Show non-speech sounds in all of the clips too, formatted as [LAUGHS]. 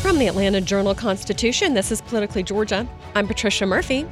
From the Atlanta Journal Constitution, this is Politically Georgia. I'm Patricia Murphy.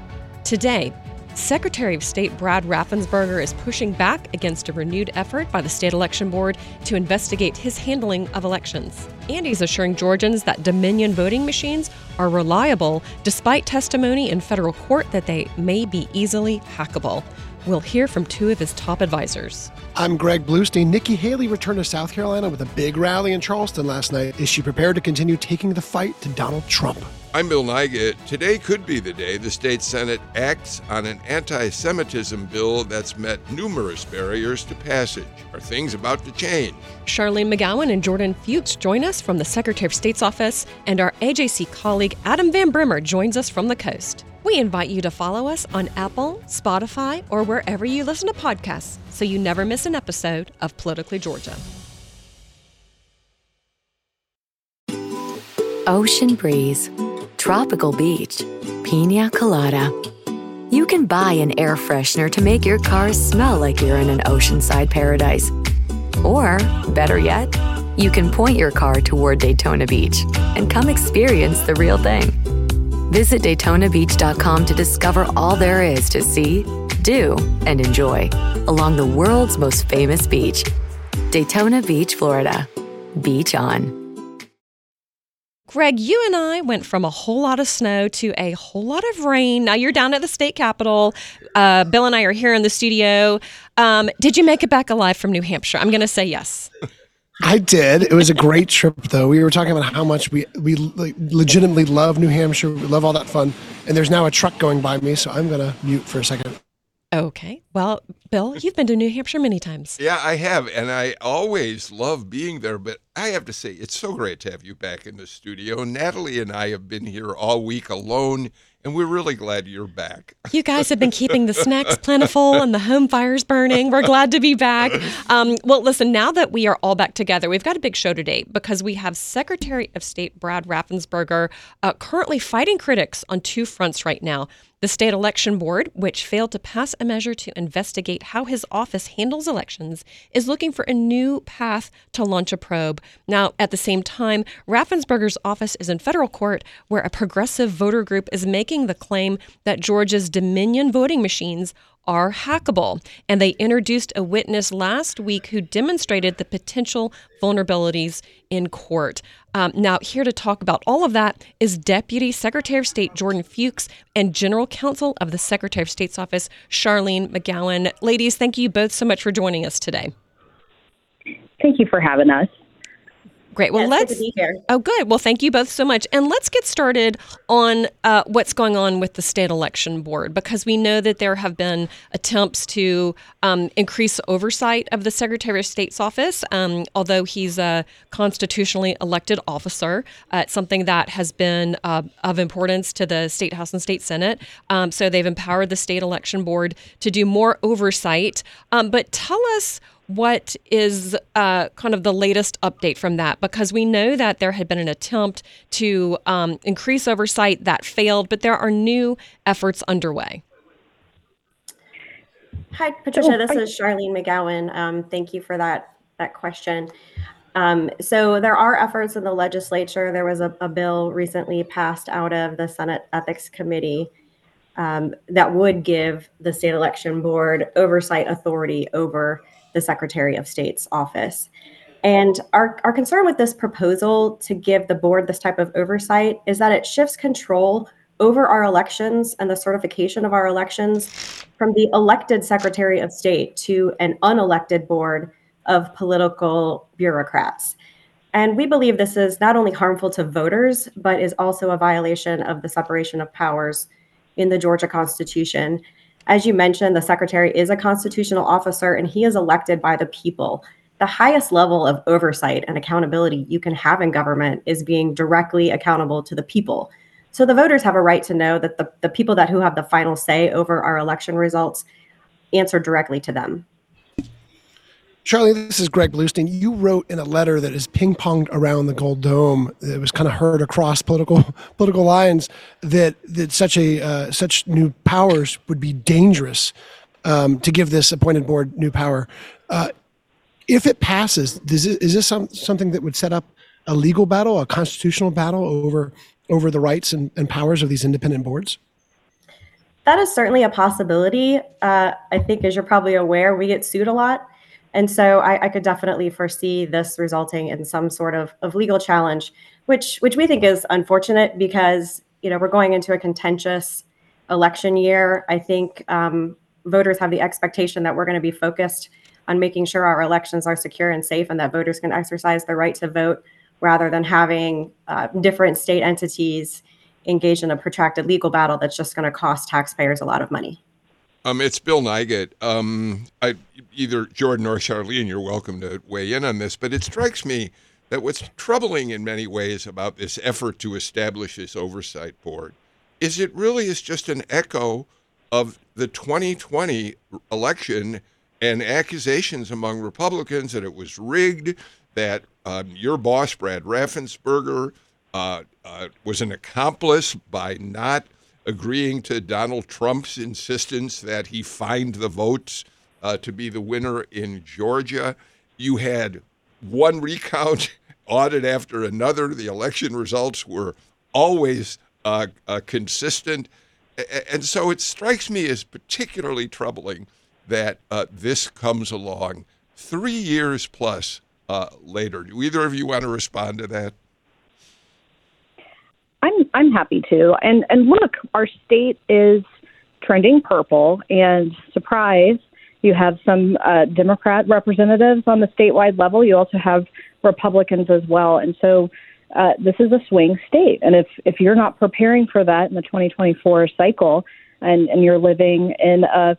Today, Secretary of State Brad Raffensperger is pushing back against a renewed effort by the state election board to investigate his handling of elections. And he's assuring Georgians that Dominion voting machines are reliable despite testimony in federal court that they may be easily hackable. We'll hear from two of his top advisors. I'm Greg Bluestein. Nikki Haley returned to South Carolina with a big rally in Charleston last night. Is she prepared to continue taking the fight to Donald Trump? I'm Bill Nigut. Today could be the day the state Senate acts on an anti Semitism bill that's met numerous barriers to passage. Are things about to change? Charlene McGowan and Jordan Fuchs join us from the Secretary of State's office, and our AJC colleague Adam Van Brimmer joins us from the coast. We invite you to follow us on Apple, Spotify, or wherever you listen to podcasts so you never miss an episode of Politically Georgia. Ocean breeze, tropical beach, pina colada. You can buy an air freshener to make your car smell like you're in an oceanside paradise. Or, better yet, you can point your car toward Daytona Beach and come experience the real thing. Visit DaytonaBeach.com to discover all there is to see, do, and enjoy along the world's most famous beach, Daytona Beach, Florida. Beach on. Greg, you and I went from a whole lot of snow to a whole lot of rain. Now you're down at the state capitol. Uh, Bill and I are here in the studio. Um, did you make it back alive from New Hampshire? I'm going to say yes. [LAUGHS] I did. It was a great trip, though. We were talking about how much we we legitimately love New Hampshire. We love all that fun. And there's now a truck going by me, so I'm gonna mute for a second. Okay. Well, Bill, you've been to New Hampshire many times. Yeah, I have, and I always love being there. But I have to say, it's so great to have you back in the studio. Natalie and I have been here all week alone and we're really glad you're back. [LAUGHS] You guys have been keeping the snacks plentiful and the home fires burning. We're glad to be back. Um, well, listen, now that we are all back together, we've got a big show today because we have Secretary of State Brad Raffensperger uh, currently fighting critics on two fronts right now. The state election board, which failed to pass a measure to investigate how his office handles elections, is looking for a new path to launch a probe. Now, at the same time, Raffensperger's office is in federal court where a progressive voter group is making the claim that Georgia's Dominion voting machines are hackable. And they introduced a witness last week who demonstrated the potential vulnerabilities in court. Um, now, here to talk about all of that is Deputy Secretary of State Jordan Fuchs and General Counsel of the Secretary of State's office, Charlene McGowan. Ladies, thank you both so much for joining us today. Thank you for having us. Great. Well, let's. Oh, good. Well, thank you both so much. And let's get started on uh, what's going on with the state election board because we know that there have been attempts to um, increase oversight of the Secretary of State's office, um, although he's a constitutionally elected officer. Uh, it's something that has been uh, of importance to the state House and state Senate. Um, so they've empowered the state election board to do more oversight. Um, but tell us what is uh, kind of the latest update from that? Because we know that there had been an attempt to um, increase oversight that failed, but there are new efforts underway. Hi, Patricia. This is Charlene McGowan. Um, thank you for that that question. Um, so there are efforts in the legislature. There was a, a, bill recently passed out of the Senate Ethics Committee um, that would give the state election board oversight authority over the Secretary of State's office. And our, our concern with this proposal to give the board this type of oversight is that it shifts control over our elections and the certification of our elections from the elected Secretary of State to an unelected board of political bureaucrats. And we believe this is not only harmful to voters, but is also a violation of the separation of powers in the Georgia Constitution. As you mentioned, the secretary is a constitutional officer and he is elected by the people. The highest level of oversight and accountability you can have in government is being directly accountable to the people. So the voters have a right to know that the, the people that who have the final say over our election results answer directly to them. Charlie, this is Greg Bluestein. You wrote in a letter that is ping ponged around the Gold Dome. It was kind of heard across political [LAUGHS] political lines that that such a uh, such new powers would be dangerous um, to give this appointed board new power. Uh, if it passes, is this, is this some, something that would set up a legal battle, a constitutional battle over over the rights and, and powers of these independent boards? That is certainly a possibility. Uh, I think, as you're probably aware, we get sued a lot. And so I, I, could definitely foresee this resulting in some sort of, of legal challenge, which which we think is unfortunate because you know we're going into a contentious election year. I think um, voters have the expectation that we're going to be focused on making sure our elections are secure and safe, and that voters can exercise their right to vote rather than having uh, different state entities engaged in a protracted legal battle that's just going to cost taxpayers a lot of money. Um, it's Bill Nigut. Um, I, either Jordan or Charlene, you're welcome to weigh in on this, but it strikes me that what's troubling in many ways about this effort to establish this oversight board is it really is just an echo of the 2020 election and accusations among Republicans that it was rigged, that um, your boss, Brad Raffensperger, uh, uh, was an accomplice by not agreeing to Donald Trump's insistence that he find the votes uh, to be the winner in Georgia. You had one recount [LAUGHS] audit after another. The election results were always uh, uh, consistent. And so it strikes me as particularly troubling that uh, this comes along three years plus uh, later. Do either of you want to respond to that? I'm I'm happy to. And and look, our state is trending purple. And surprise, you have some uh, Democrat representatives on the statewide level. You also have Republicans as well. And so uh, this is a swing state. And if if you're not preparing for that in the 2024 cycle, and and you're living in a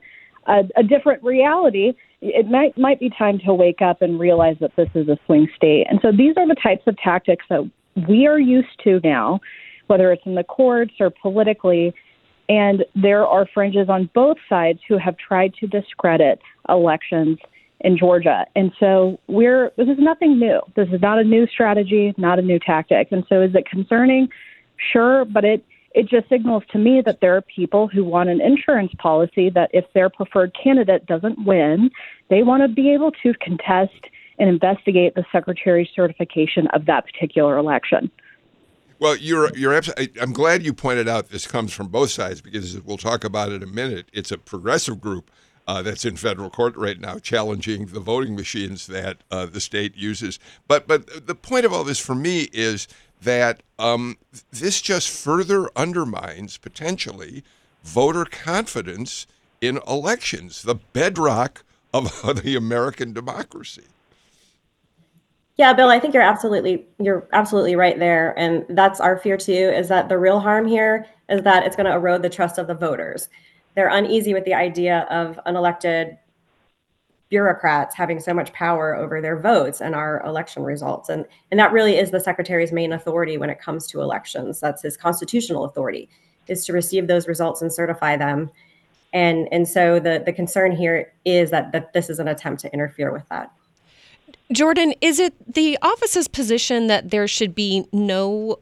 a, a different reality, it might might be time to wake up and realize that this is a swing state. And so these are the types of tactics that we are used to now whether it's in the courts or politically. And there are fringes on both sides who have tried to discredit elections in Georgia. And so we're this is nothing new. This is not a new strategy, not a new tactic. And so is it concerning? Sure, but it it just signals to me that there are people who want an insurance policy that if their preferred candidate doesn't win, they want to be able to contest and investigate the secretary's certification of that particular election. Well, you're you're absolutely. I'm glad you pointed out this comes from both sides because we'll talk about it in a minute. It's a progressive group uh, that's in federal court right now challenging the voting machines that uh, the state uses. But but the point of all this for me is that um, this just further undermines potentially voter confidence in elections, the bedrock of [LAUGHS] the American democracy. Yeah, Bill, I think you're absolutely you're absolutely right there, and that's our fear too. Is that the real harm here is that it's going to erode the trust of the voters. They're uneasy with the idea of unelected bureaucrats having so much power over their votes and our election results, and and that really is the secretary's main authority when it comes to elections. That's his constitutional authority, is to receive those results and certify them. And and so the the concern here is that that this is an attempt to interfere with that. Jordan, is it the office's position that there should be no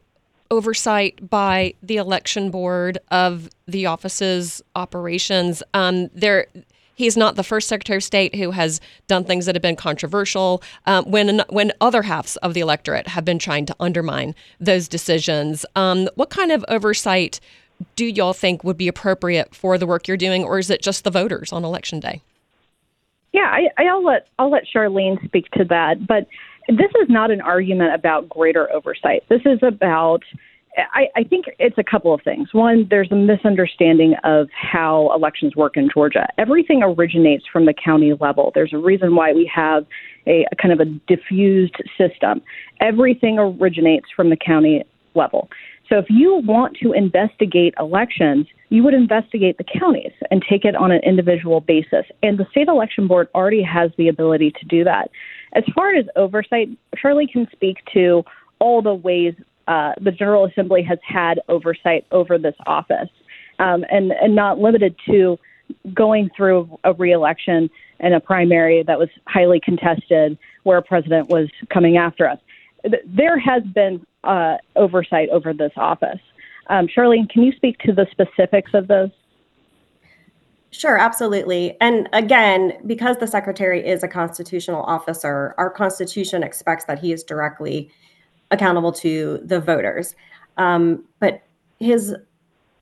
oversight by the election board of the office's operations? Um, there. He's not the first Secretary of State who has done things that have been controversial. Um, when when other halves of the electorate have been trying to undermine those decisions, um, what kind of oversight do y'all think would be appropriate for the work you're doing, or is it just the voters on election day? Yeah, I, I'll let I'll let Charlene speak to that. But this is not an argument about greater oversight. This is about I, I, think it's a couple of things. One, there's a misunderstanding of how elections work in Georgia. Everything originates from the county level. There's a reason why we have a, a kind of a diffused system. Everything originates from the county level. So if you want to investigate elections, you would investigate the counties and take it on an individual basis. And the state election board already has the ability to do that. As far as oversight, Charlie can speak to all the ways uh, the General Assembly has had oversight over this office, um, and and not limited to going through a reelection and a primary that was highly contested, where a president was coming after us. There has been uh, oversight over this office. Um, Charlene, can you speak to the specifics of those? Sure, absolutely. And again, because the secretary is a constitutional officer, our constitution expects that he is directly accountable to the voters. Um, but his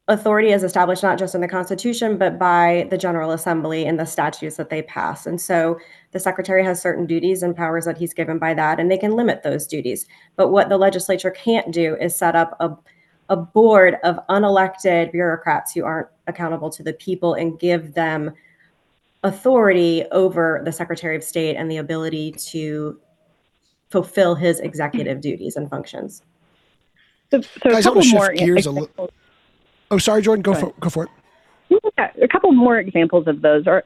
authority is established not just in the Constitution, but by the General Assembly and the statutes that they pass. And so the Secretary has certain duties and powers that he's given by that, and they can limit those duties. But what the legislature can't do is set up a, a board of unelected bureaucrats who aren't accountable to the people and give them authority over the Secretary of State and the ability to fulfill his executive duties and functions. So, so Guys, a couple more gears a little. Oh, sorry, Jordan. Go, go for go for it. Yeah, a couple more examples of those are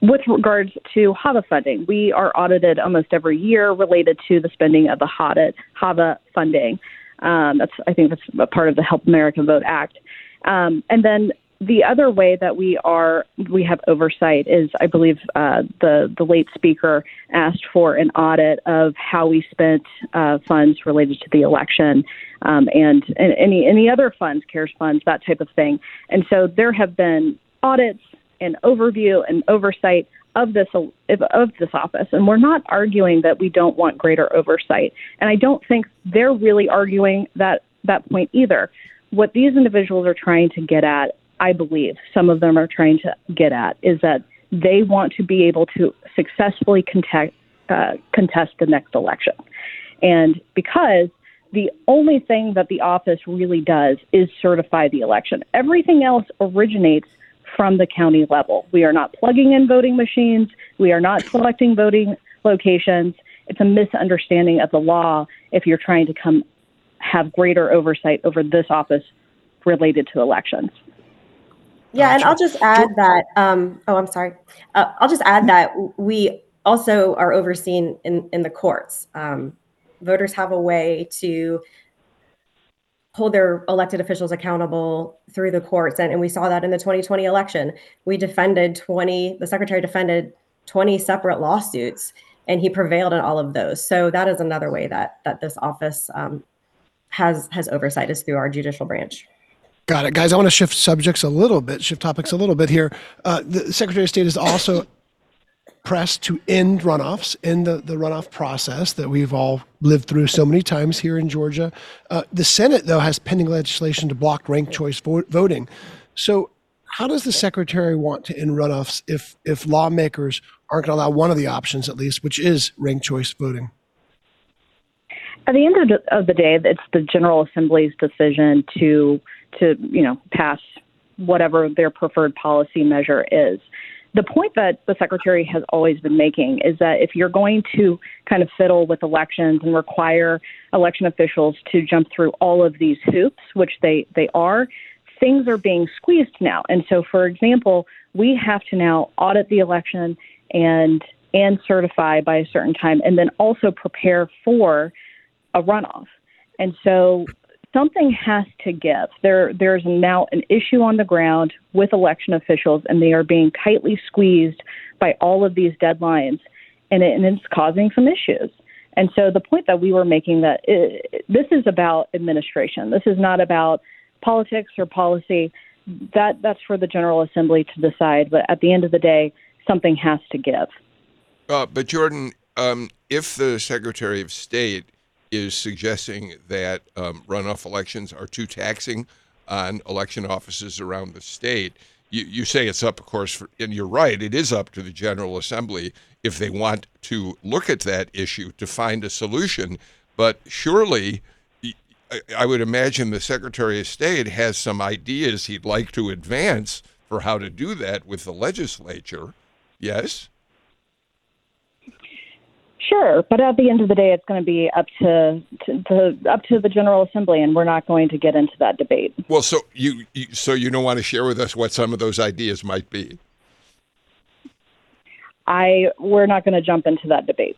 with regards to HAVA funding. We are audited almost every year related to the spending of the HAVA funding. Um, that's I think that's a part of the Help America Vote Act. Um, and then the other way that we are we have oversight is I believe uh, the the late speaker asked for an audit of how we spent uh, funds related to the election um, and, and any any other funds, CARES funds, that type of thing. And so there have been audits and overview and oversight of this of this office and we're not arguing that we don't want greater oversight and i don't think they're really arguing that that point either what these individuals are trying to get at I believe some of them are trying to get at is that they want to be able to successfully contest, uh, contest the next election. And because the only thing that the office really does is certify the election, everything else originates from the county level. We are not plugging in voting machines, we are not selecting voting locations. It's a misunderstanding of the law if you're trying to come have greater oversight over this office related to elections. Yeah, and I'll just add that. Um, oh, I'm sorry. Uh, I'll just add that we also are overseen in in the courts. Um, voters have a way to hold their elected officials accountable through the courts, and, and we saw that in the 2020 election. We defended 20. The secretary defended 20 separate lawsuits, and he prevailed in all of those. So that is another way that that this office um, has has oversight is through our judicial branch. Got it, guys. I want to shift subjects a little bit, shift topics a little bit here. Uh, the Secretary of State is also pressed to end runoffs, end the, the runoff process that we've all lived through so many times here in Georgia. Uh, the Senate, though, has pending legislation to block ranked choice vo- voting. So, how does the Secretary want to end runoffs if if lawmakers aren't going to allow one of the options, at least, which is ranked choice voting? At the end of the, of the day, it's the General Assembly's decision to to you know pass whatever their preferred policy measure is. The point that the secretary has always been making is that if you're going to kind of fiddle with elections and require election officials to jump through all of these hoops, which they, they are, things are being squeezed now. And so, for example, we have to now audit the election and and certify by a certain time, and then also prepare for a runoff. And so something has to give. There, there's now an issue on the ground with election officials, and they are being tightly squeezed by all of these deadlines, and, it, and it's causing some issues. And so the point that we were making that it, this is about administration. This is not about politics or policy. That that's for the General Assembly to decide. But at the end of the day, something has to give. Uh, but Jordan, um, if the Secretary of State is suggesting that um, runoff elections are too taxing on election offices around the state. You, you say it's up, of course, for, and you're right, it is up to the General Assembly if they want to look at that issue to find a solution. But surely, I would imagine the Secretary of State has some ideas he'd like to advance for how to do that with the legislature. Yes? Sure, but at the end of the day, it's going to be up to, to, to, up to the General Assembly, and we're not going to get into that debate. Well, so you, you so you don't want to share with us what some of those ideas might be. I we're not going to jump into that debate.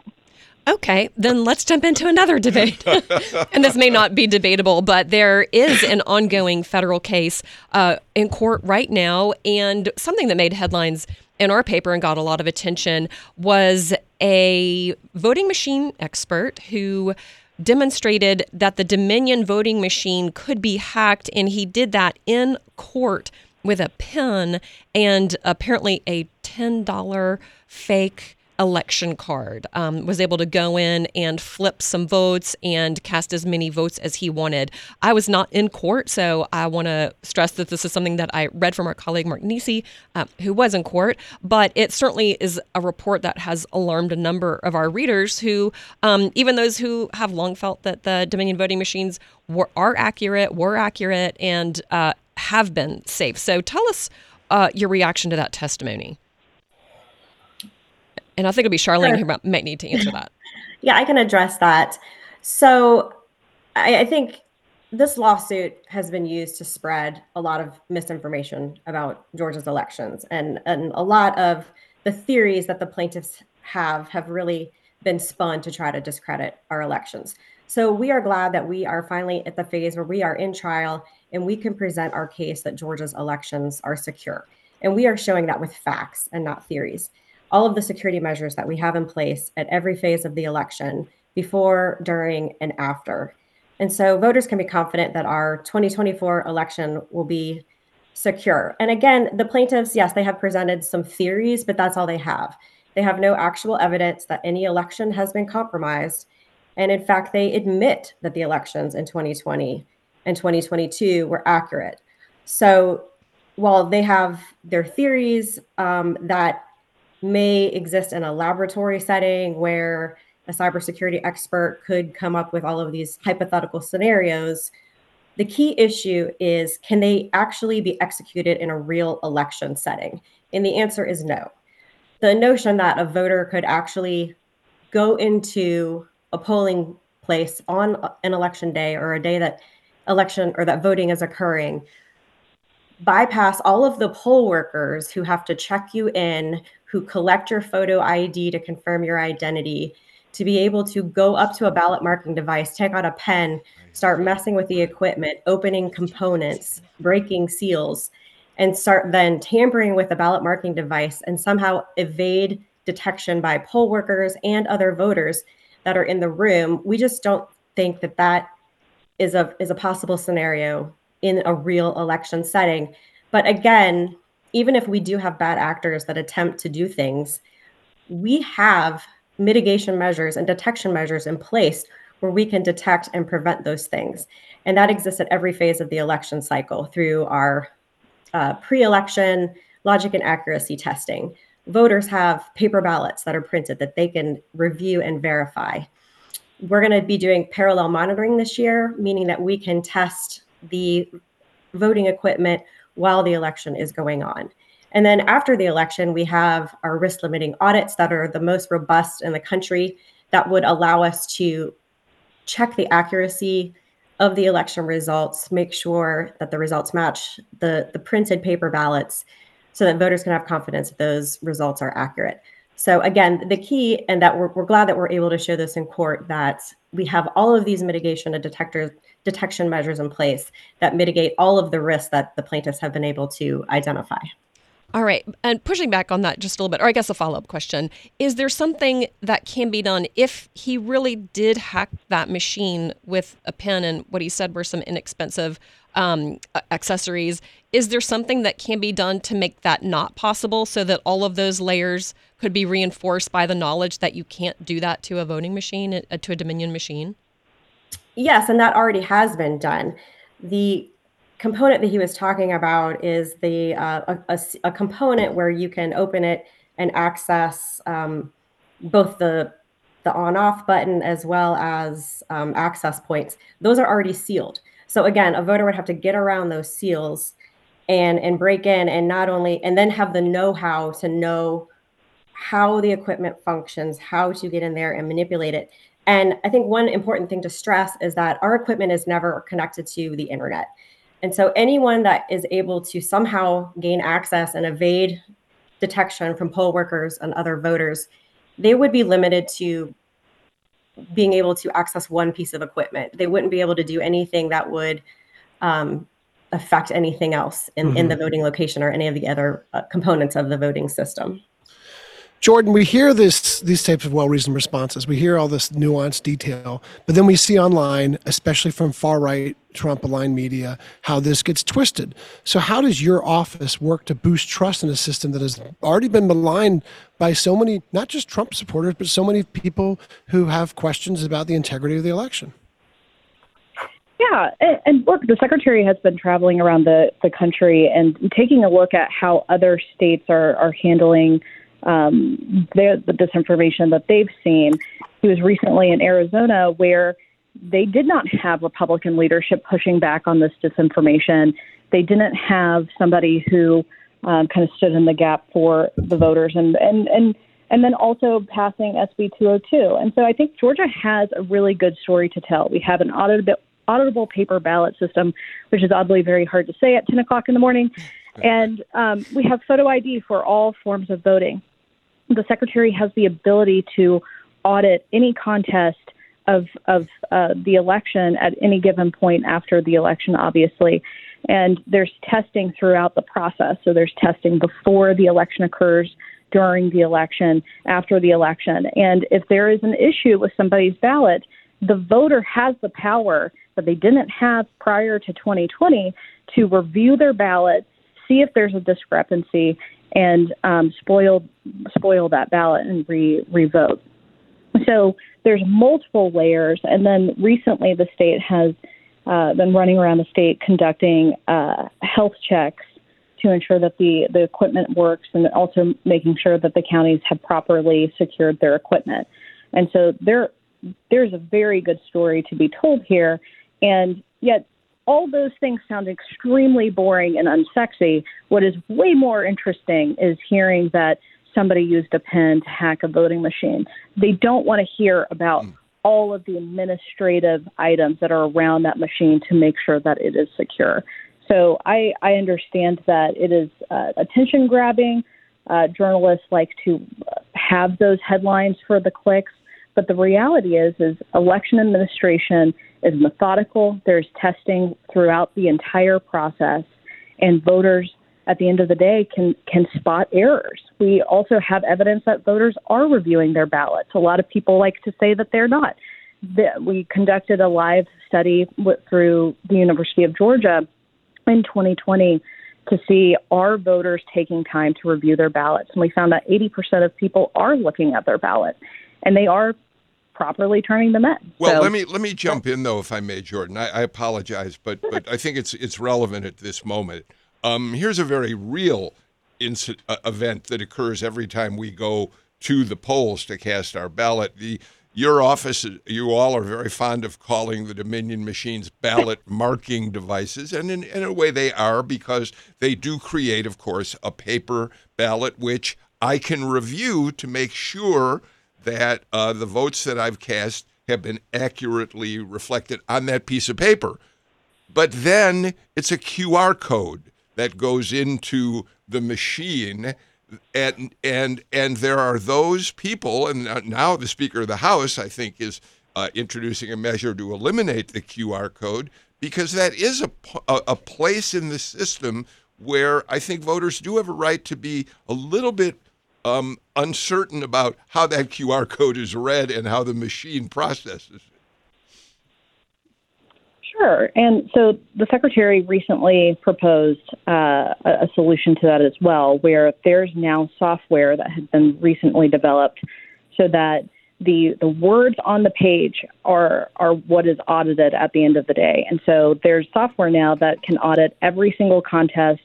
Okay, then let's jump into another debate. [LAUGHS] and this may not be debatable, but there is an ongoing federal case uh, in court right now. And something that made headlines in our paper and got a lot of attention was a voting machine expert who demonstrated that the Dominion voting machine could be hacked, and he did that in court with a pen and apparently a $10 fake election card, um, was able to go in and flip some votes and cast as many votes as he wanted. I was not in court, so I want to stress that this is something that I read from our colleague Mark Niesse, uh, who was in court, but it certainly is a report that has alarmed a number of our readers who, um, even those who have long felt that the Dominion voting machines were, are accurate, were accurate, and uh, have been safe. So tell us uh, your reaction to that testimony. And I think it'll be Charlene sure. who might need to answer that. [LAUGHS] yeah, I can address that. So I, I think this lawsuit has been used to spread a lot of misinformation about Georgia's elections, and and a lot of the theories that the plaintiffs have have really been spun to try to discredit our elections. So we are glad that we are finally at the phase where we are in trial and we can present our case that Georgia's elections are secure. And we are showing that with facts and not theories all of the security measures that we have in place at every phase of the election before, during, and after. And so voters can be confident that our 2024 election will be secure. And again, the plaintiffs, yes, they have presented some theories, but that's all they have. They have no actual evidence that any election has been compromised. And in fact, they admit that the elections in 2020 and 2022 were accurate. So while they have their theories um, that may exist in a laboratory setting where a cybersecurity expert could come up with all of these hypothetical scenarios. The key issue is can they actually be executed in a real election setting? And the answer is no. The notion that a voter could actually go into a polling place on an election day or a day that election or that voting is occurring bypass all of the poll workers who have to check you in who collect your photo ID to confirm your identity, to be able to go up to a ballot marking device, take out a pen, start messing with the equipment, opening components, breaking seals, and start then tampering with the ballot marking device and somehow evade detection by poll workers and other voters that are in the room. We just don't think that that is a is a possible scenario in a real election setting. But again, even if we do have bad actors that attempt to do things, we have mitigation measures and detection measures in place where we can detect and prevent those things. And that exists at every phase of the election cycle through our uh, pre election logic and accuracy testing. Voters have paper ballots that are printed that they can review and verify. We're going to be doing parallel monitoring this year, meaning that we can test the voting equipment while the election is going on. And then after the election, we have our risk limiting audits that are the most robust in the country that would allow us to check the accuracy of the election results, make sure that the results match the, the printed paper ballots so that voters can have confidence that those results are accurate. So again, the key, and that we're, we're glad that we're able to show this in court, that we have all of these mitigation and detectors detection measures in place that mitigate all of the risks that the plaintiffs have been able to identify. All right. And pushing back on that just a little bit, or I guess a follow up question is there something that can be done if he really did hack that machine with a pen and what he said were some inexpensive um, accessories? Is there something that can be done to make that not possible so that all of those layers could be reinforced by the knowledge that you can't do that to a voting machine, uh, to a Dominion machine? Yes, and that already has been done. The component that he was talking about is the uh, a, a, component where you can open it and access um, both the the on-off button as well as um, access points. Those are already sealed. So again, a voter would have to get around those seals and and break in and not only and then have the know-how to know how the equipment functions, how to get in there and manipulate it. And I think one important thing to stress is that our equipment is never connected to the internet. And so anyone that is able to somehow gain access and evade detection from poll workers and other voters, they would be limited to being able to access one piece of equipment. They wouldn't be able to do anything that would um, affect anything else in, mm-hmm. in the voting location or any of the other uh, components of the voting system. Jordan, we hear this these types of well-reasoned responses. We hear all this nuanced detail, but then we see online, especially from far right Trump aligned media how this gets twisted. So, how does your office work to boost trust in a system that has already been maligned by so many, not just Trump supporters, but so many people who have questions about the integrity of the election? Yeah, and, and look, the secretary has been traveling around the, the country and taking a look at how other states are, are handling um, their, the disinformation that they've seen. He was recently in Arizona where they did not have Republican leadership pushing back on this disinformation. They didn't have somebody who um, kind of stood in the gap for the voters and, and, and, and then also passing SB 202. And so I think Georgia has a really good story to tell. We have an auditable, auditable paper ballot system, which is oddly very hard to say at 10 o'clock in the morning. And um, we have photo ID for all forms of voting. The secretary has the ability to audit any contest of of uh, the election at any given point after the election, obviously. And there's testing throughout the process. So there's testing before the election occurs, during the election, after the election. And if there is an issue with somebody's ballot, the voter has the power that they didn't have prior to 2020 to review their ballot, see if there's a discrepancy, and um, spoil spoil that ballot and re revote. So there's multiple layers, and then recently the state has uh, been running around the state conducting uh, health checks to ensure that the the equipment works, and also making sure that the counties have properly secured their equipment. And so there there's a very good story to be told here, and yet all those things sound extremely boring and unsexy. What is way more interesting is hearing that somebody used a pen to hack a voting machine. They don't want to hear about mm. all of the administrative items that are around that machine to make sure that it is secure. So I, I understand that it is uh, attention grabbing. Uh, journalists like to have those headlines for the clicks, but the reality is, is election administration is methodical. There's testing throughout the entire process, and voters at the end of the day can can spot errors. We also have evidence that voters are reviewing their ballots. A lot of people like to say that they're not. We conducted a live study through the University of Georgia in 2020 to see are voters taking time to review their ballots, and we found that 80% of people are looking at their ballot, and they are properly turning them in. Well, so, let me let me jump in though, if I may, Jordan. I, I apologize, but but I think it's it's relevant at this moment. Um, here's a very real inc- uh, event that occurs every time we go to the polls to cast our ballot. The your office, you all are very fond of calling the Dominion machines ballot [LAUGHS] marking devices, and in, in a way they are because they do create, of course, a paper ballot which I can review to make sure that uh, the votes that I've cast have been accurately reflected on that piece of paper. But then it's a QR code that goes into the machine and and and there are those people and now the speaker of the house i think is uh, introducing a measure to eliminate the qr code because that is a, a, a place in the system where i think voters do have a right to be a little bit um, uncertain about how that qr code is read and how the machine processes it Sure. And so the secretary recently proposed uh, a solution to that as well, where there's now software that has been recently developed so that the the words on the page are are what is audited at the end of the day. And so there's software now that can audit every single contest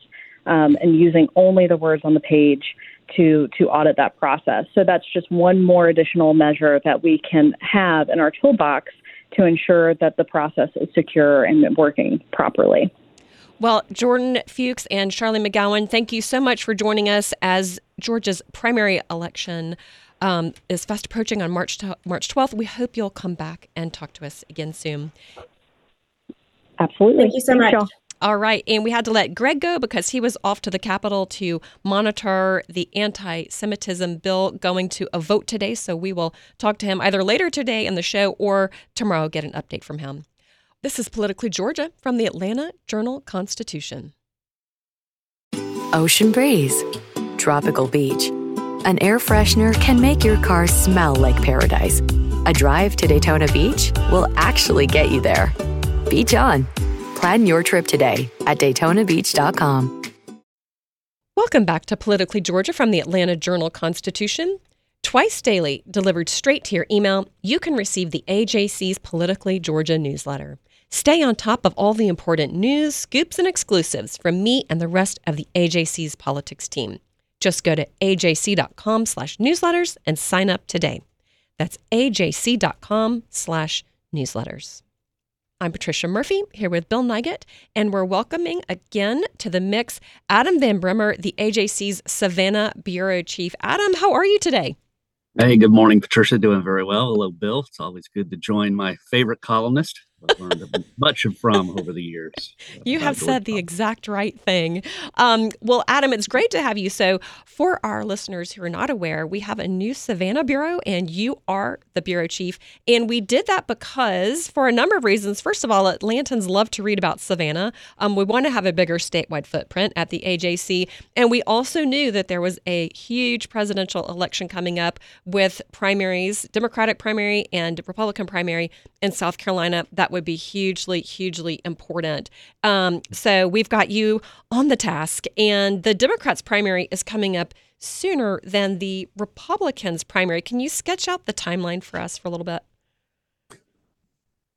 um, and using only the words on the page to to audit that process. So that's just one more additional measure that we can have in our toolbox to ensure that the process is secure and working properly. Well, Jordan Fuchs and Charlie McGowan, thank you so much for joining us as Georgia's primary election um, is fast approaching on March t- March 12th. We hope you'll come back and talk to us again soon. Absolutely. Thank you so Thanks, much. All right. And we had to let Greg go because he was off to the Capitol to monitor the anti Semitism bill going to a vote today. So we will talk to him either later today in the show or tomorrow, get an update from him. This is Politically Georgia from the Atlanta Journal Constitution. Ocean breeze, tropical beach. An air freshener can make your car smell like paradise. A drive to Daytona Beach will actually get you there. Beach on Plan your trip today at DaytonaBeach.com. Welcome back to Politically Georgia from the Atlanta Journal Constitution. Twice daily, delivered straight to your email, you can receive the AJC's Politically Georgia newsletter. Stay on top of all the important news, scoops, and exclusives from me and the rest of the AJC's politics team. Just go to ajc.com slash newsletters and sign up today. That's ajc.com slash newsletters. I'm Patricia Murphy here with Bill Nigut, and we're welcoming again to the mix Adam Van Brimmer, the AJC's Savannah Bureau Chief. Adam, how are you today? Hey, good morning, Patricia. Doing very well. Hello, Bill. It's always good to join my favorite columnist. I've learned much from over the years. [LAUGHS] You have said the exact right thing. Um, well, Adam, it's great to have you. So, for our listeners who are not aware, we have a new Savannah Bureau, and you are the bureau chief. And we did that because, for a number of reasons. First of all, Atlantans love to read about Savannah. Um, we want to have a bigger statewide footprint at the AJC. And we also knew that there was a huge presidential election coming up with primaries, Democratic primary and Republican primary in South Carolina. That that would be hugely, hugely important. Um, so we've got you on the task, and the Democrats' primary is coming up sooner than the Republicans' primary. Can you sketch out the timeline for us for a little bit? I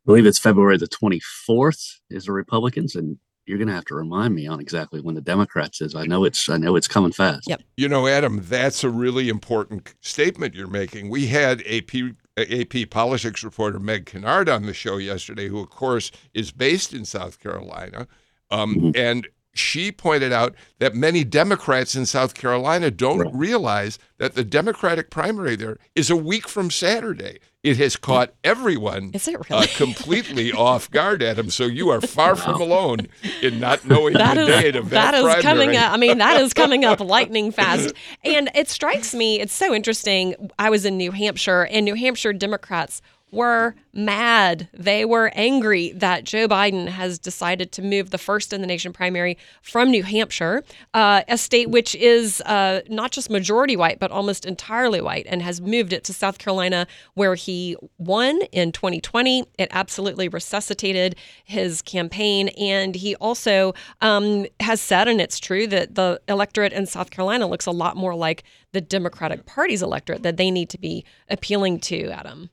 believe it's February the 24th is the Republicans, and you're going to have to remind me on exactly when the Democrats is. I know it's I know it's coming fast. Yep. You know, Adam, that's a really important statement you're making. We had AP AP politics reporter Meg Kinnard on the show yesterday, who, of course, is based in South Carolina. Um, mm-hmm. And she pointed out that many Democrats in South Carolina don't right. realize that the Democratic primary there is a week from Saturday. It has caught everyone uh, really? uh, [LAUGHS] completely off guard, Adam. So you are far wow. from alone in not knowing that the is, date of that, that is primary. coming up. I mean, that is coming up [LAUGHS] lightning fast. And it strikes me, it's so interesting. I was in New Hampshire, and New Hampshire Democrats were mad. They were angry that Joe Biden has decided to move the first in the nation primary from New Hampshire, uh, a state which is uh, not just majority white, but almost entirely white, and has moved it to South Carolina, where he won in 2020. It absolutely resuscitated his campaign. And he also um, has said, and it's true, that the electorate in South Carolina looks a lot more like the Democratic Party's electorate that they need to be appealing to, Adam.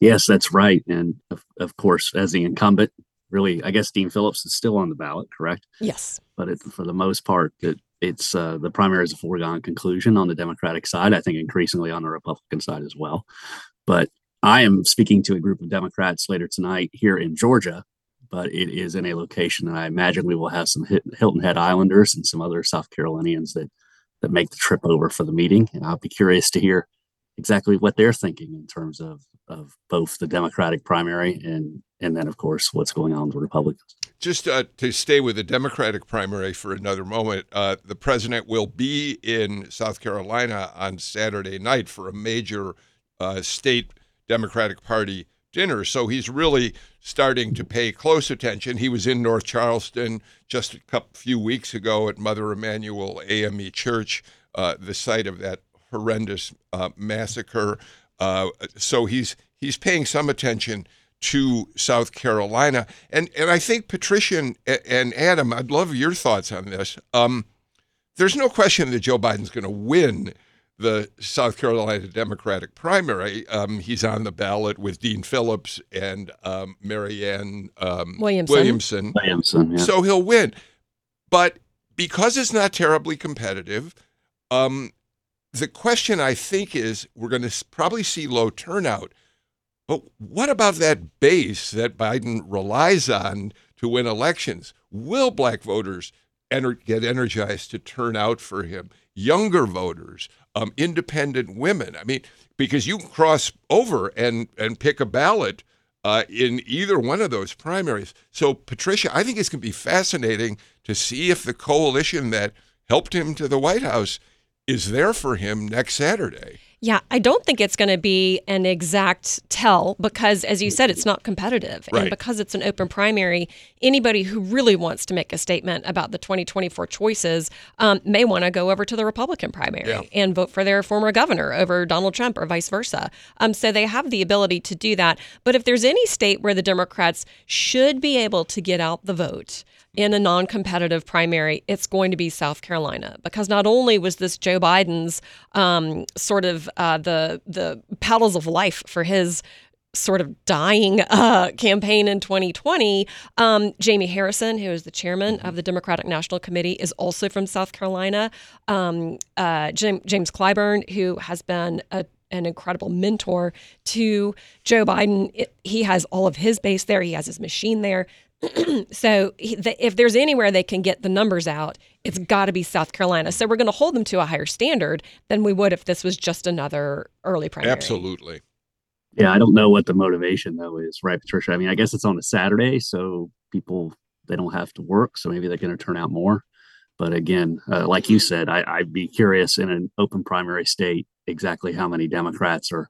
Yes, that's right. And of, of course, as the incumbent, really, I guess Dean Phillips is still on the ballot, correct? Yes. But it, for the most part, it, it's uh, the primary is a foregone conclusion on the Democratic side. I think increasingly on the Republican side as well. But I am speaking to a group of Democrats later tonight here in Georgia, but it is in a location that I imagine we will have some Hilton Head Islanders and some other South Carolinians that that make the trip over for the meeting. And I'll be curious to hear exactly what they're thinking in terms of of both the Democratic primary and and then of course what's going on with the Republicans. Just uh, to stay with the Democratic primary for another moment, uh, the president will be in South Carolina on Saturday night for a major uh, state Democratic Party dinner. So he's really starting to pay close attention. He was in North Charleston just a couple, few weeks ago at Mother Emanuel AME Church, uh, the site of that horrendous uh, massacre. Uh, so he's he's paying some attention to South Carolina, and and I think Patricia and, and Adam, I'd love your thoughts on this. Um, there's no question that Joe Biden's going to win the South Carolina Democratic primary. Um, he's on the ballot with Dean Phillips and um, Marianne um, Williamson. Williamson. Williamson yeah. So he'll win, but because it's not terribly competitive, um, the question I think is we're going to probably see low turnout. But what about that base that Biden relies on to win elections? Will black voters get energized to turn out for him? Younger voters, um, independent women. I mean, because you can cross over and, and pick a ballot uh, in either one of those primaries. So, Patricia, I think it's going to be fascinating to see if the coalition that helped him to the White House is there for him next Saturday. Yeah, I don't think it's going to be an exact tell because, as you said, it's not competitive. Right. And because it's an open primary, anybody who really wants to make a statement about the 2024 choices um, may want to go over to the Republican primary Yeah. and vote for their former governor over Donald Trump or vice versa. Um, so they have the ability to do that. But if there's any state where the Democrats should be able to get out the vote, in a non competitive primary, it's going to be South Carolina because not only was this Joe Biden's um, sort of uh, the, the paddles of life for his sort of dying uh, campaign in 2020. Um, Jamie Harrison, who is the chairman of the Democratic National Committee, is also from South Carolina. Um, uh, Jim, James Clyburn, who has been a an incredible mentor to Joe Biden. It, he has all of his base there. He has his machine there. [CLEARS THROAT] so if there's anywhere they can get the numbers out, it's got to be South Carolina. So we're going to hold them to a higher standard than we would if this was just another early primary. Absolutely. Yeah, I don't know what the motivation though is, right, Patricia? I mean, I guess it's on a Saturday, so people they don't have to work, so maybe they're going to turn out more. But again, uh, like you said, I, I'd be curious in an open primary state exactly how many Democrats are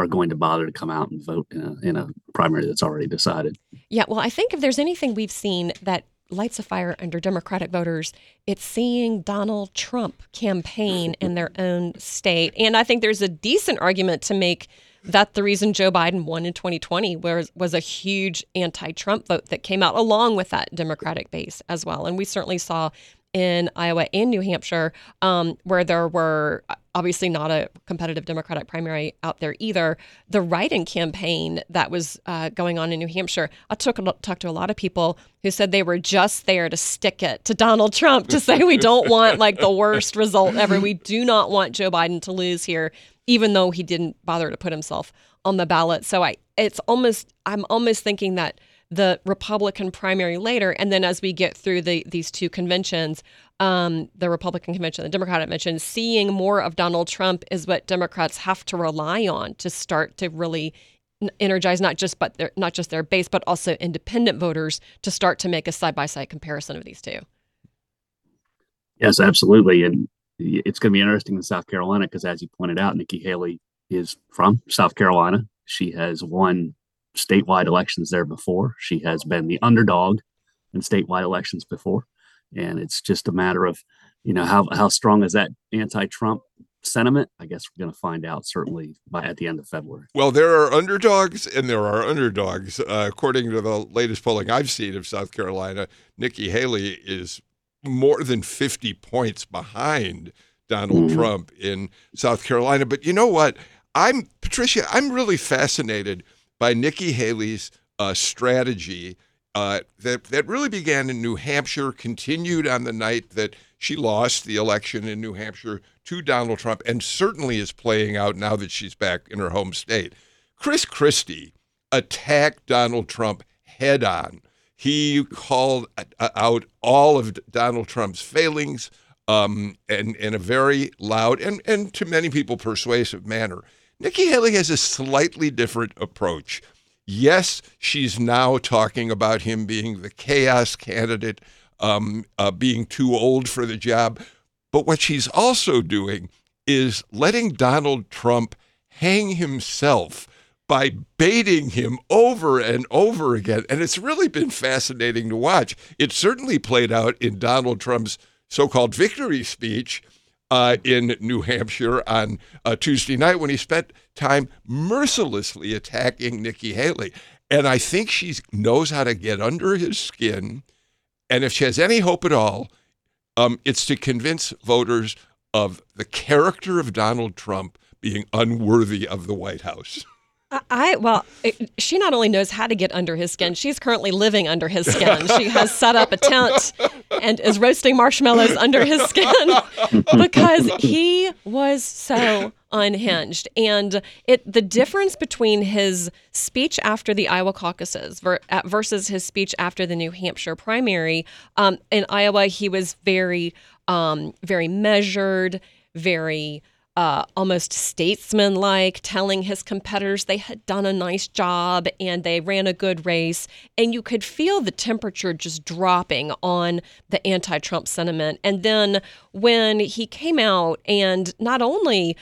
are going to bother to come out and vote in a, in a primary that's already decided. Yeah, well, I think if there's anything we've seen that lights a fire under Democratic voters, it's seeing Donald Trump campaign in their own state. And I think there's a decent argument to make that the reason Joe Biden won in 2020 was was a huge anti-Trump vote that came out along with that Democratic base as well. And we certainly saw in Iowa and New Hampshire, um, where there were obviously not a competitive Democratic primary out there either. The write-in campaign that was uh, going on in New Hampshire, I took talked to a lot of people who said they were just there to stick it to Donald Trump to say we don't want like the worst result ever. We do not want Joe Biden to lose here, even though he didn't bother to put himself on the ballot. So I, it's almost, I'm almost thinking that the Republican primary later, and then as we get through the these two conventions, um, the Republican convention, the Democratic convention, seeing more of Donald Trump is what Democrats have to rely on to start to really energize not just but their, not just their base, but also independent voters to start to make a side by side comparison of these two. Yes, absolutely, and it's going to be interesting in South Carolina because, as you pointed out, Nikki Haley is from South Carolina. She has won statewide elections there before. She has been the underdog in statewide elections before, and it's just a matter of, you know, how how strong is that anti-Trump sentiment? I guess we're going to find out certainly by at the end of February. Well, there are underdogs and there are underdogs. Uh, according to the latest polling I've seen of South Carolina, Nikki Haley is more than 50 points behind Donald Mhm. Trump in South Carolina. But you know what? I'm Patricia. I'm really fascinated by Nikki Haley's uh, strategy uh, that that really began in New Hampshire, continued on the night that she lost the election in New Hampshire to Donald Trump, and certainly is playing out now that she's back in her home state. Chris Christie attacked Donald Trump head on. He called uh, out all of Donald Trump's failings um, and in a very loud and, and to many people persuasive manner. Nikki Haley has a slightly different approach. Yes, she's now talking about him being the chaos candidate, um, uh, being too old for the job. But what she's also doing is letting Donald Trump hang himself by baiting him over and over again. And it's really been fascinating to watch. It certainly played out in Donald Trump's so called victory speech uh, in New Hampshire on uh, Tuesday night when he spent time mercilessly attacking Nikki Haley. And I think she knows how to get under his skin. And if she has any hope at all, um, it's to convince voters of the character of Donald Trump being unworthy of the White House. [LAUGHS] I- well, it, she not only knows how to get under his skin, she's currently living under his skin. She has set up a tent and is roasting marshmallows under his skin [LAUGHS] because he was so unhinged. And it the difference between his speech after the Iowa caucuses uh, versus his speech after the New Hampshire primary. Um, in Iowa, he was very, um, very measured, very uh, almost statesman-like, telling his competitors they had done a nice job and they ran a good race, and you could feel the temperature just dropping on the anti-Trump sentiment. And then when he came out and not only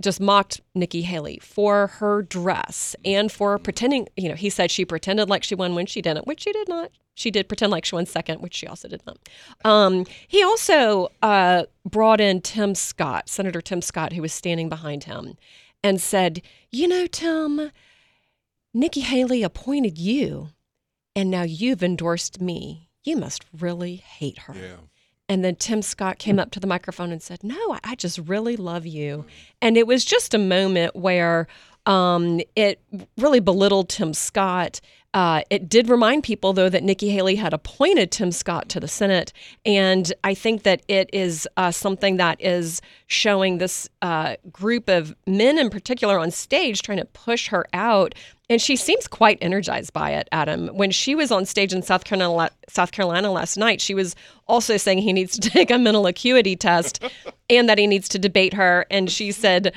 just mocked Nikki Haley for her dress and for pretending, you know, he said she pretended like she won when she didn't, which she did not. She did pretend like she won second, which she also did not. Um, he also uh, brought in Tim Scott, Senator Tim Scott, who was standing behind him, and said, You know, Tim, Nikki Haley appointed you, and now you've endorsed me. You must really hate her. Yeah. And then Tim Scott came up to the microphone and said, No, I just really love you. And it was just a moment where um, it really belittled Tim Scott. Uh, it did remind people, though, that Nikki Haley had appointed Tim Scott to the Senate. And I think that it is uh, something that is showing this uh, group of men in particular on stage trying to push her out. And she seems quite energized by it, Adam. When she was on stage in South Carolina, South Carolina last night, she was also saying he needs to [LAUGHS] take a mental acuity test and that he needs to debate her. And she said,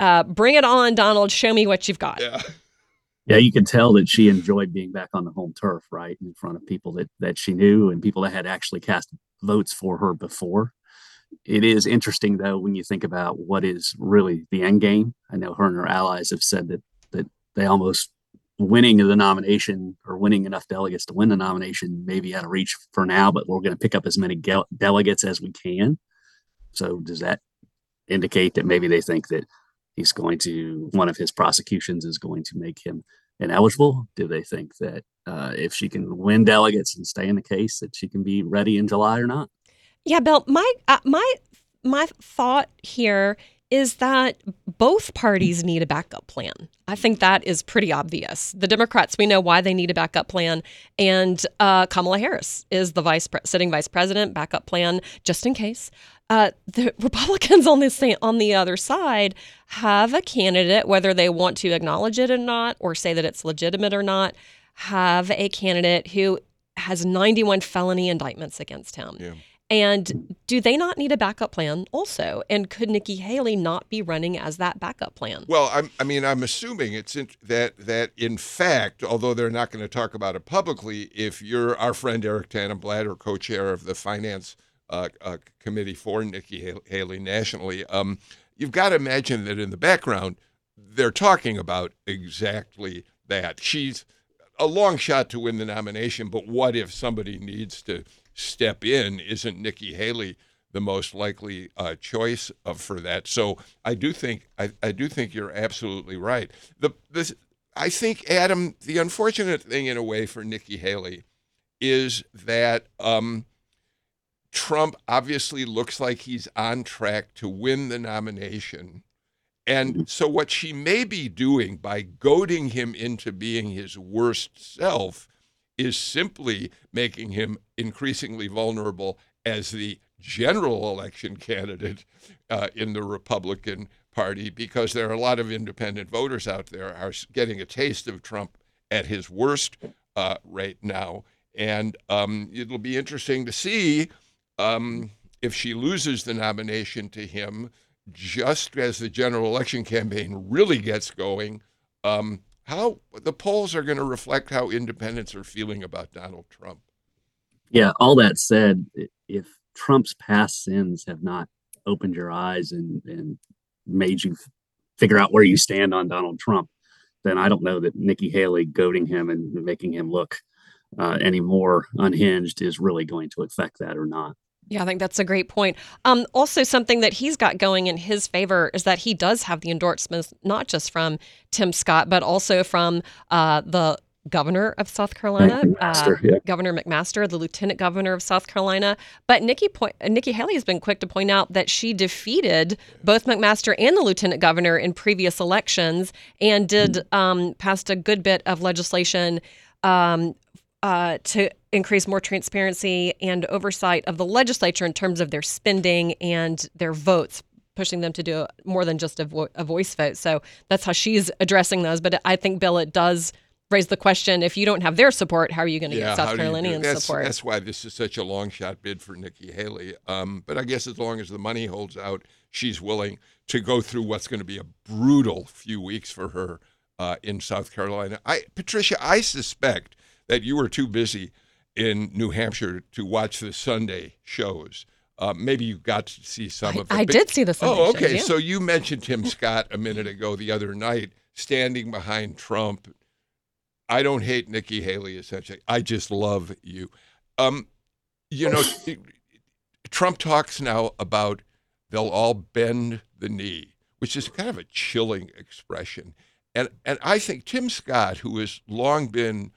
uh, bring it on, Donald. Show me what you've got. Yeah. Yeah, you could tell that she enjoyed being back on the home turf, right, in front of people that that she knew and people that had actually cast votes for her before. It is interesting though when you think about what is really the end game. I know her and her allies have said that that they almost winning the nomination or winning enough delegates to win the nomination maybe out of reach for now, but we're going to pick up as many ge- delegates as we can. So does that indicate that maybe they think that he's going to one of his prosecutions is going to make him ineligible? Do they think that uh, if she can win delegates and stay in the case, that she can be ready in July or not? Yeah, Bill. My uh, my my thought here is that both parties need a backup plan. I think that is pretty obvious. The Democrats, we know why they need a backup plan, and uh, Kamala Harris is the vice pre- sitting vice president. Backup plan just in case. Uh, the [LAUGHS] Republicans on this on the other side have a candidate, whether they want to acknowledge it or not, or say that it's legitimate or not, have a candidate who has 91 felony indictments against him. Yeah. And do they not need a backup plan also? And could Nikki Haley not be running as that backup plan? Well, I'm, I mean, I'm assuming it's in, that that in fact, although they're not going to talk about it publicly, if you're our friend Eric Tanenblatt or co-chair of the finance uh, uh, committee for Nikki Haley nationally, um, you've got to imagine that in the background they're talking about exactly that. She's a long shot to win the nomination, but what if somebody needs to step in? Isn't Nikki Haley the most likely uh, choice of, for that? So I do think I, I do think you're absolutely right. The this I think Adam, the unfortunate thing in a way for Nikki Haley is that um, Trump obviously looks like he's on track to win the nomination. And so, what she may be doing by goading him into being his worst self is simply making him increasingly vulnerable as the general election candidate uh, in the Republican Party because there are a lot of independent voters out there are getting a taste of Trump at his worst uh, right now. And um, it'll be interesting to see um, if she loses the nomination to him just as the general election campaign really gets going, um, how the polls are going to reflect how independents are feeling about Donald Trump. Yeah, all that said, if Trump's past sins have not opened your eyes and, and made you figure out where you stand on Donald Trump, then I don't know that Nikki Haley goading him and making him look uh, any more unhinged is really going to affect that or not. Yeah, I think that's a great point. Um, also, something that he's got going in his favor is that he does have the endorsements not just from Tim Scott, but also from uh, the governor of South Carolina, McMaster, uh, yeah. Governor McMaster, the lieutenant governor of South Carolina. But Nikki point, Nikki Haley has been quick to point out that she defeated both McMaster and the lieutenant governor in previous elections and did um, passed a good bit of legislation um, uh, to increase more transparency and oversight of the legislature in terms of their spending and their votes, pushing them to do more than just a, vo- a voice vote. So that's how she's addressing those. But I think, Bill, it does raise the question if you don't have their support, how are you going to Yeah, get South how do you do- Carolinian that's, support? That's why this is such a long shot bid for Nikki Haley. Um, but I guess as long as the money holds out, she's willing to go through what's going to be a brutal few weeks for her uh, in South Carolina. I, Patricia, I suspect that you were too busy in New Hampshire to watch the Sunday shows. Uh, maybe you got to see some I, of it. I but- did see the Sunday Oh, okay. yeah. So you mentioned Tim Scott a minute ago the other night, standing behind Trump. I don't hate Nikki Haley, essentially. I just love you. Um, you know, [LAUGHS] Trump talks now about they'll all bend the knee, which is kind of a chilling expression. And and I think Tim Scott, who has long been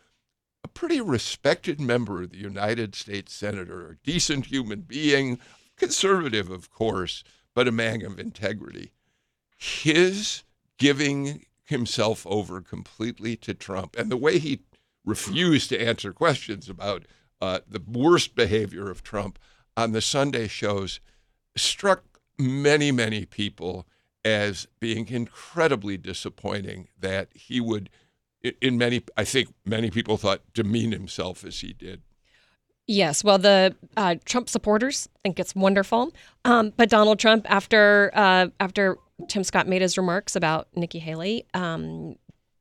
a pretty respected member of the United States Senator, a decent human being, conservative, of course, but a man of integrity. His giving himself over completely to Trump and the way he refused to answer questions about uh, the worst behavior of Trump on the Sunday shows struck many, many people as being incredibly disappointing that he would, in many, I think many people thought, demean himself as he did. Yes, well, the uh, Trump supporters think it's wonderful, um, but Donald Trump, after uh, after Tim Scott made his remarks about Nikki Haley, um,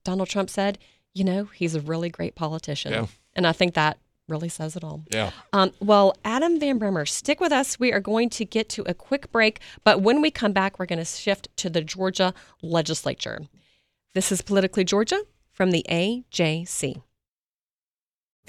Donald Trump said, "You know, he's a really great politician," Yeah. and I think that really says it all. Yeah. Um, well, Adam Van Brimmer, stick with us. We are going to get to a quick break, but when we come back, we're going to shift to the Georgia legislature. This is Politically Georgia from the AJC.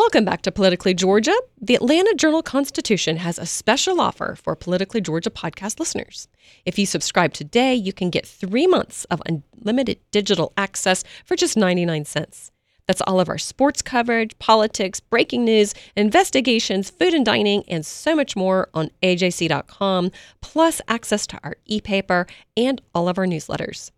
Welcome back to Politically Georgia. The Atlanta Journal Constitution has a special offer for Politically Georgia podcast listeners. If you subscribe today, you can get three months of unlimited digital access for just 99 cents. That's all of our sports coverage, politics, breaking news, investigations, food and dining, and so much more on ajc.com, plus access to our e paper and all of our newsletters.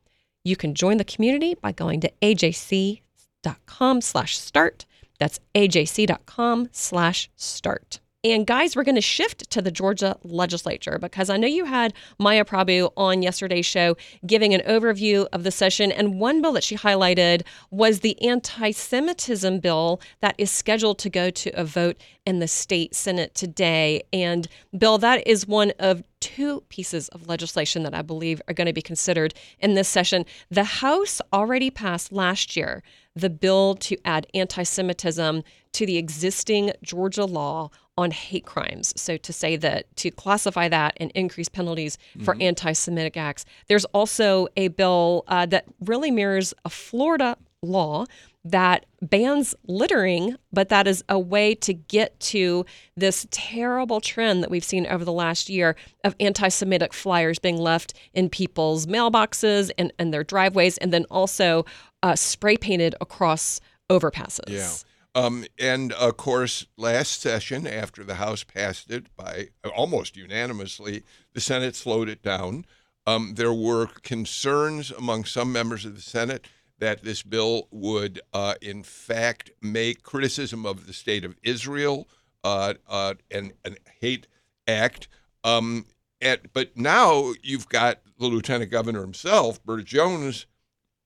You can join the community by going to ajc.com slash start. That's ajc.com slash start. And guys, we're going to shift to the Georgia legislature because I know you had Maya Prabhu on yesterday's show giving an overview of the session. And one bill that she highlighted was the anti Semitism bill that is scheduled to go to a vote in the state Senate today. And, Bill, that is one of two pieces of legislation that I believe are going to be considered in this session. The House already passed last year the bill to add anti Semitism to the existing Georgia law on hate crimes. So, to say that to classify that and increase penalties for anti Semitic acts. There's also a bill uh, that really mirrors a Florida law that bans littering, but that is a way to get to this terrible trend that we've seen over the last year of anti Semitic flyers being left in people's mailboxes and, and their driveways, and then also uh, spray painted across overpasses. Yeah. Um, and of course, last session, after the House passed it by almost unanimously, the Senate slowed it down. Um, there were concerns among some members of the Senate that this bill would, uh, in fact, make criticism of the state of Israel uh, uh, an hate act. Um, and, but now you've got the lieutenant governor himself, Burt Jones,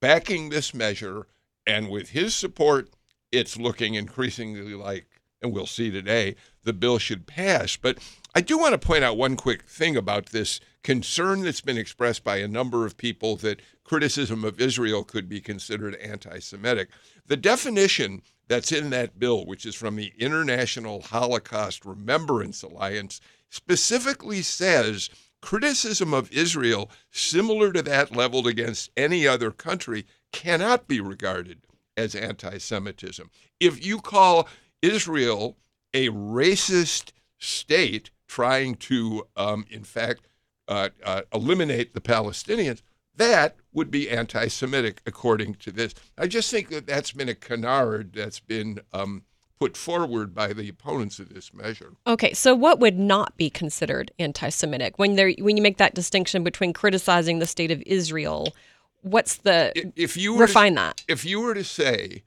backing this measure, and with his support, it's looking increasingly like, and we'll see today, the bill should pass. But I do want to point out one quick thing about this concern that's been expressed by a number of people that criticism of Israel could be considered anti Semitic. The definition that's in that bill, which is from the International Holocaust Remembrance Alliance, specifically says criticism of Israel similar to that leveled against any other country cannot be regarded as anti Semitism. If you call Israel a racist state trying to, um, in fact, uh, uh, eliminate the Palestinians, that would be anti Semitic according to this. I just think that that's been a canard that's been um, put forward by the opponents of this measure. Okay, so what would not be considered anti-Semitic when there when you make that distinction between criticizing the state of Israel? What's the If you refine to, that? If you were to say,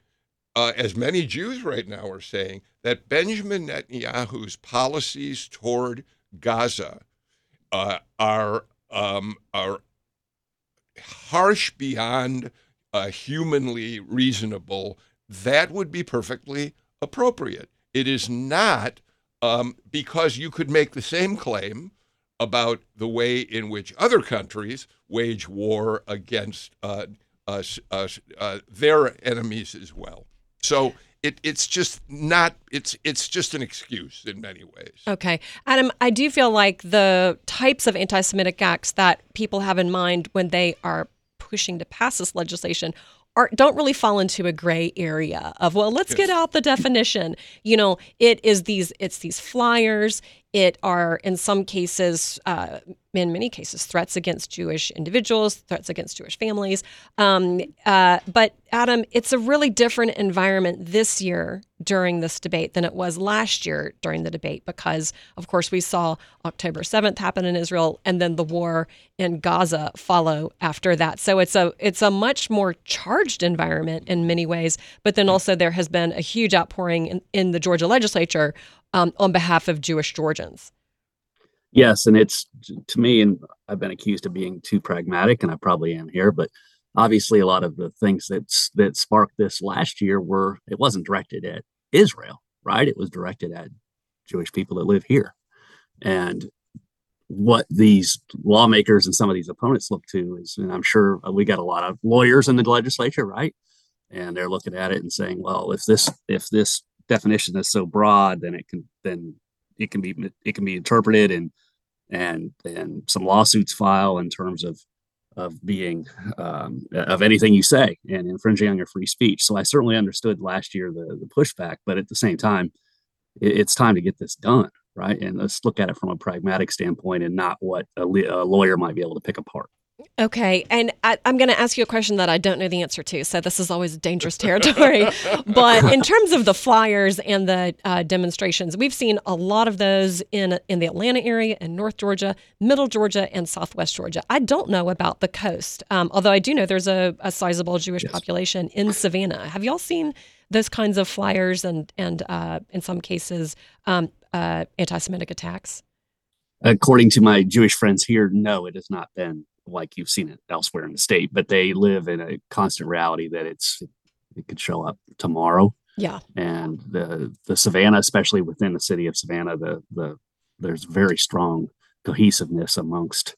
uh, as many Jews right now are saying, that Benjamin Netanyahu's policies toward Gaza uh, are um, are harsh beyond uh, humanly reasonable. That would be perfectly appropriate. It is not um, because you could make the same claim about the way in which other countries wage war against uh, uh, their enemies as well. So it, it's just not it's it's just an excuse in many ways. Okay, Adam, I do feel like the types of anti-Semitic acts that people have in mind when they are pushing to pass this legislation are, don't really fall into a gray area of well let's yes. get out the definition you know it is these it's these flyers it are in some cases uh, in many cases threats against jewish individuals threats against jewish families. Um, uh, but adam it's a really different environment this year during this debate than it was last year during the debate because of course we saw october 7th happen in israel and then the war in gaza follow after that. So it's a it's a much more charged environment in many ways but then also there has been a huge outpouring in, in the georgia legislature um, on behalf of Jewish Georgians. Yes, and it's to me, and I've been accused of being too pragmatic, and I probably am here, but obviously a lot of the things that's that sparked this last year were it wasn't directed at Israel, right? It was directed at Jewish people that live here. And what these lawmakers and some of these opponents look to is, and I'm sure we got a lot of lawyers in the legislature, right? And they're looking at it and saying, well, if this if this definition is so broad, then it can then it can be it can be interpreted and and and some lawsuits file in terms of of being um, of anything you say and infringing on your free speech. So I certainly understood last year the the pushback, but at the same time, it, it's time to get this done, right? And let's look at it from a pragmatic standpoint and not what a, a lawyer might be able to pick apart. Okay, and I, am going to ask you a question that I don't know the answer to, so this is always dangerous territory. [LAUGHS] but in terms of the flyers and the uh, demonstrations, we've seen a lot of those in in the Atlanta area, in North Georgia, Middle Georgia, and Southwest Georgia. I don't know about the coast, um, although I do know there's a, a sizable Jewish yes. population in Savannah. Have y'all seen those kinds of flyers and and uh, in some cases um, uh, anti-Semitic attacks? According to my Jewish friends here, no, it has not been like you've seen it elsewhere in the state, but they live in a constant reality that it's it could show up tomorrow. Yeah. And the the Savannah, especially within the city of Savannah, the the there's very strong cohesiveness amongst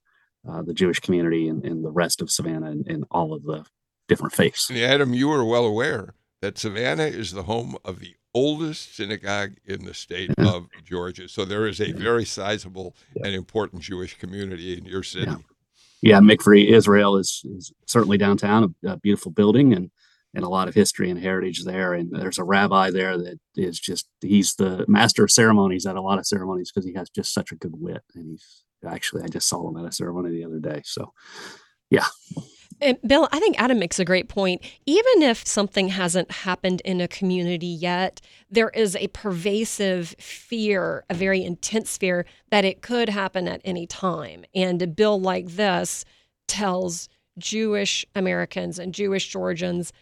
uh, the Jewish community and, and, the rest of Savannah and, and all of the different faiths. And Adam, you are well aware that Savannah is the home of the oldest synagogue in the state yeah. of Georgia. So there is a very sizable yeah. and important Jewish community in your city. Yeah yeah, Mikveh Israel is, is certainly downtown, a, a, beautiful building and and a lot of history and heritage there. And there's a rabbi there that is just he's the master of ceremonies at a lot of ceremonies because he has just such a good wit. And he's actually I just saw him at a ceremony the other day. So yeah. And Bill, I think Adam makes a great point. Even if something hasn't happened in a community yet, there is a pervasive fear, a very intense fear that it could happen at any time. And a bill like this tells Jewish Americans and Jewish Georgians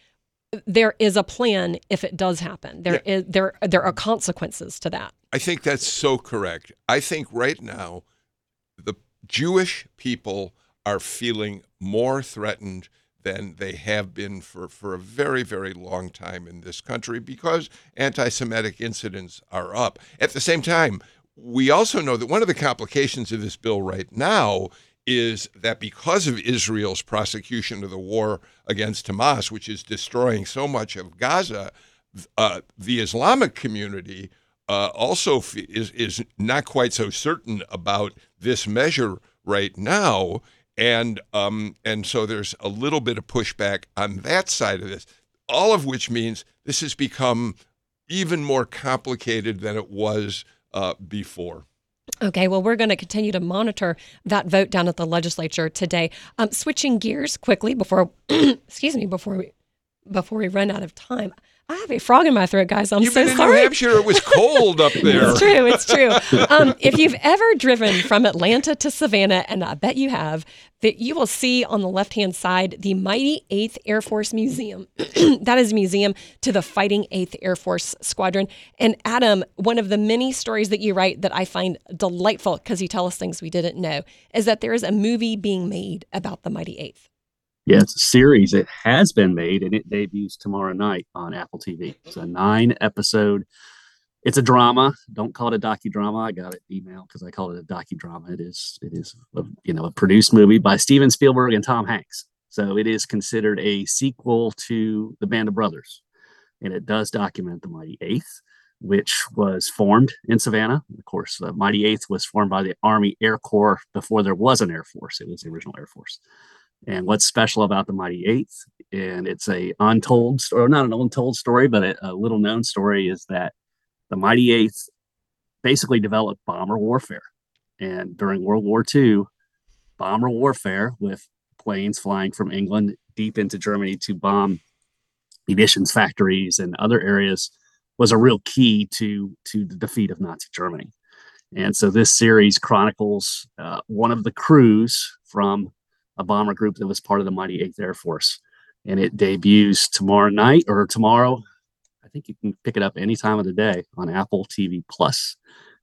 there is a plan if it does happen. There yeah. is there there are consequences to that. I think that's so correct. I think right now the Jewish people are feeling more threatened than they have been for, for a very, very long time in this country because anti Semitic incidents are up. At the same time, we also know that one of the complications of this bill right now is that because of Israel's prosecution of the war against Hamas, which is destroying so much of Gaza, uh, the Islamic community uh, also is, is not quite so certain about this measure right now and um, and so there's a little bit of pushback on that side of this. All of which means this has become even more complicated than it was uh, before. Okay, well, we're going to continue to monitor that vote down at the legislature today. Um, switching gears quickly before, [CLEARS THROAT] excuse me, before we before we run out of time. I have a frog in my throat, guys. I'm You've so been in sorry. New Hampshire. It was cold up [LAUGHS] there. It's true. It's true. [LAUGHS] Um, if you've ever driven from Atlanta to Savannah, and I bet you have, that you will see on the left hand side the mighty 8th Air Force Museum. [CLEARS THROAT] that is a museum to the Fighting 8th Air Force Squadron. And Adam, one of the many stories that you write that I find delightful because you tell us things we didn't know is that there is a movie being made about the mighty 8th. Yeah, it's a series. It has been made and it debuts tomorrow night on Apple TV. It's a nine episode. It's a drama. Don't call it a docudrama. I got it email because I called it a docudrama. It is. It is. A, you know, a produced movie by Steven Spielberg and Tom Hanks. So it is considered a sequel to The Band of Brothers, and it does document the Mighty Eighth, which was formed in Savannah. Of course, the Mighty Eighth was formed by the Army Air Corps before there was an Air Force. It was the original Air Force and what's special about the mighty eighth and it's a untold story, not an untold story but a, a, little known story is that the mighty eighth basically developed bomber warfare. And during world war ii bomber warfare with planes flying from england deep into germany to bomb munitions factories and other areas was a real key to to the defeat of nazi germany. And so this series chronicles uh, one of the crews from a bomber group that was part of the Mighty 8th Air Force. And it debuts tomorrow night or tomorrow. I think you can pick it up any time of the day on Apple TV Plus.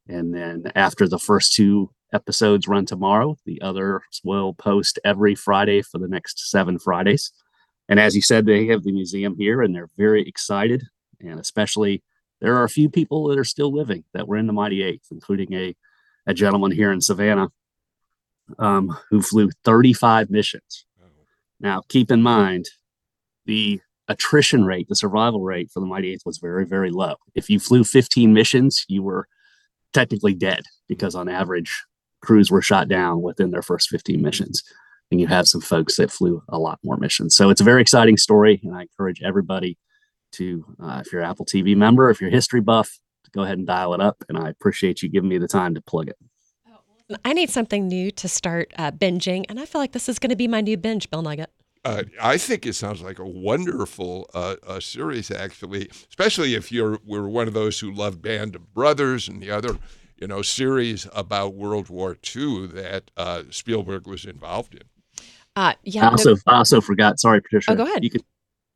And then after the first two episodes run tomorrow, the others will post every Friday for the next seven Fridays. And as you said, they have the museum here and they're very excited. And especially, there are a few people that are still living that were in the Mighty Eighth, including a, a gentleman here in Savannah um, who flew 35 missions. Now, keep in mind, the attrition rate, the survival rate for the Mighty Eighth was very, very low. If you flew 15 missions, you were technically dead because on average, crews were shot down within their first 15 missions. And you have some folks that flew a lot more missions. So it's a very exciting story. And I encourage everybody to, uh, if you're an Apple TV member, if you're a history buff, go ahead and dial it up. And I appreciate you giving me the time to plug it. I need something new to start uh, binging, and I feel like this is going to be my new binge, Bill Nigut. Uh, I think it sounds like a wonderful uh, uh, series, actually, especially if you're we're one of those who love Band of Brothers and the other, you know, series about World War II that uh, Spielberg was involved in. Uh, yeah. I also, no, I also forgot. Sorry, Patricia. Oh, go ahead. You can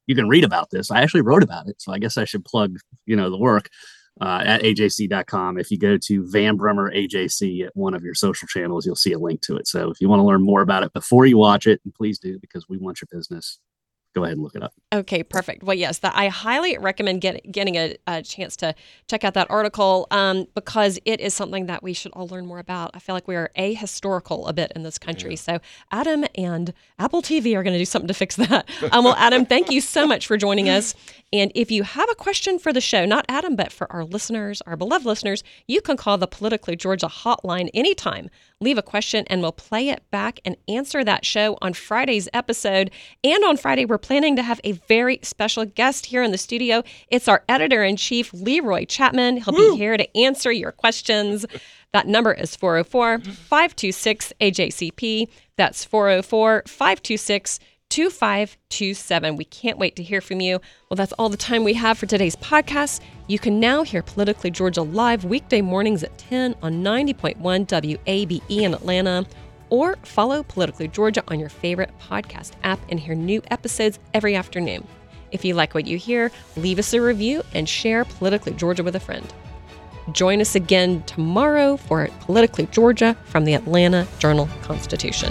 you can read about this. I actually wrote about it, so I guess I should plug you know the work uh, at ajc.com. If you go to Van Brimmer AJC at one of your social channels, you'll see a link to it. So if you want to learn more about it before you watch it, please do because we want your business go ahead and look it up. Okay, perfect. Well, yes, that I highly recommend get, getting a, a, chance to check out that article um, because it is something that we should all learn more about. I feel like we are ahistorical a bit in this country. Yeah. So Adam and Apple TV are going to do something to fix that. Um, well, Adam, thank you so much for joining us. And if you have a question for the show, not Adam, but for our listeners, our beloved listeners, you can call the Politically Georgia hotline anytime. Leave a question and we'll play it back and answer that show on Friday's episode. And on Friday, we're planning to have a very special guest here in the studio. It's our editor in chief, Leroy Chapman. He'll Woo! be here to answer your questions. That number is 404 526 AJCP. That's 404 526 2527. We can't wait to hear from you. Well, that's all the time we have for today's podcast. You can now hear Politically Georgia live weekday mornings at 10 on 90.1 WABE in Atlanta, or follow Politically Georgia on your favorite podcast app and hear new episodes every afternoon. If you like what you hear, leave us a review and share Politically Georgia with a friend. Join us again tomorrow for Politically Georgia from the Atlanta Journal Constitution.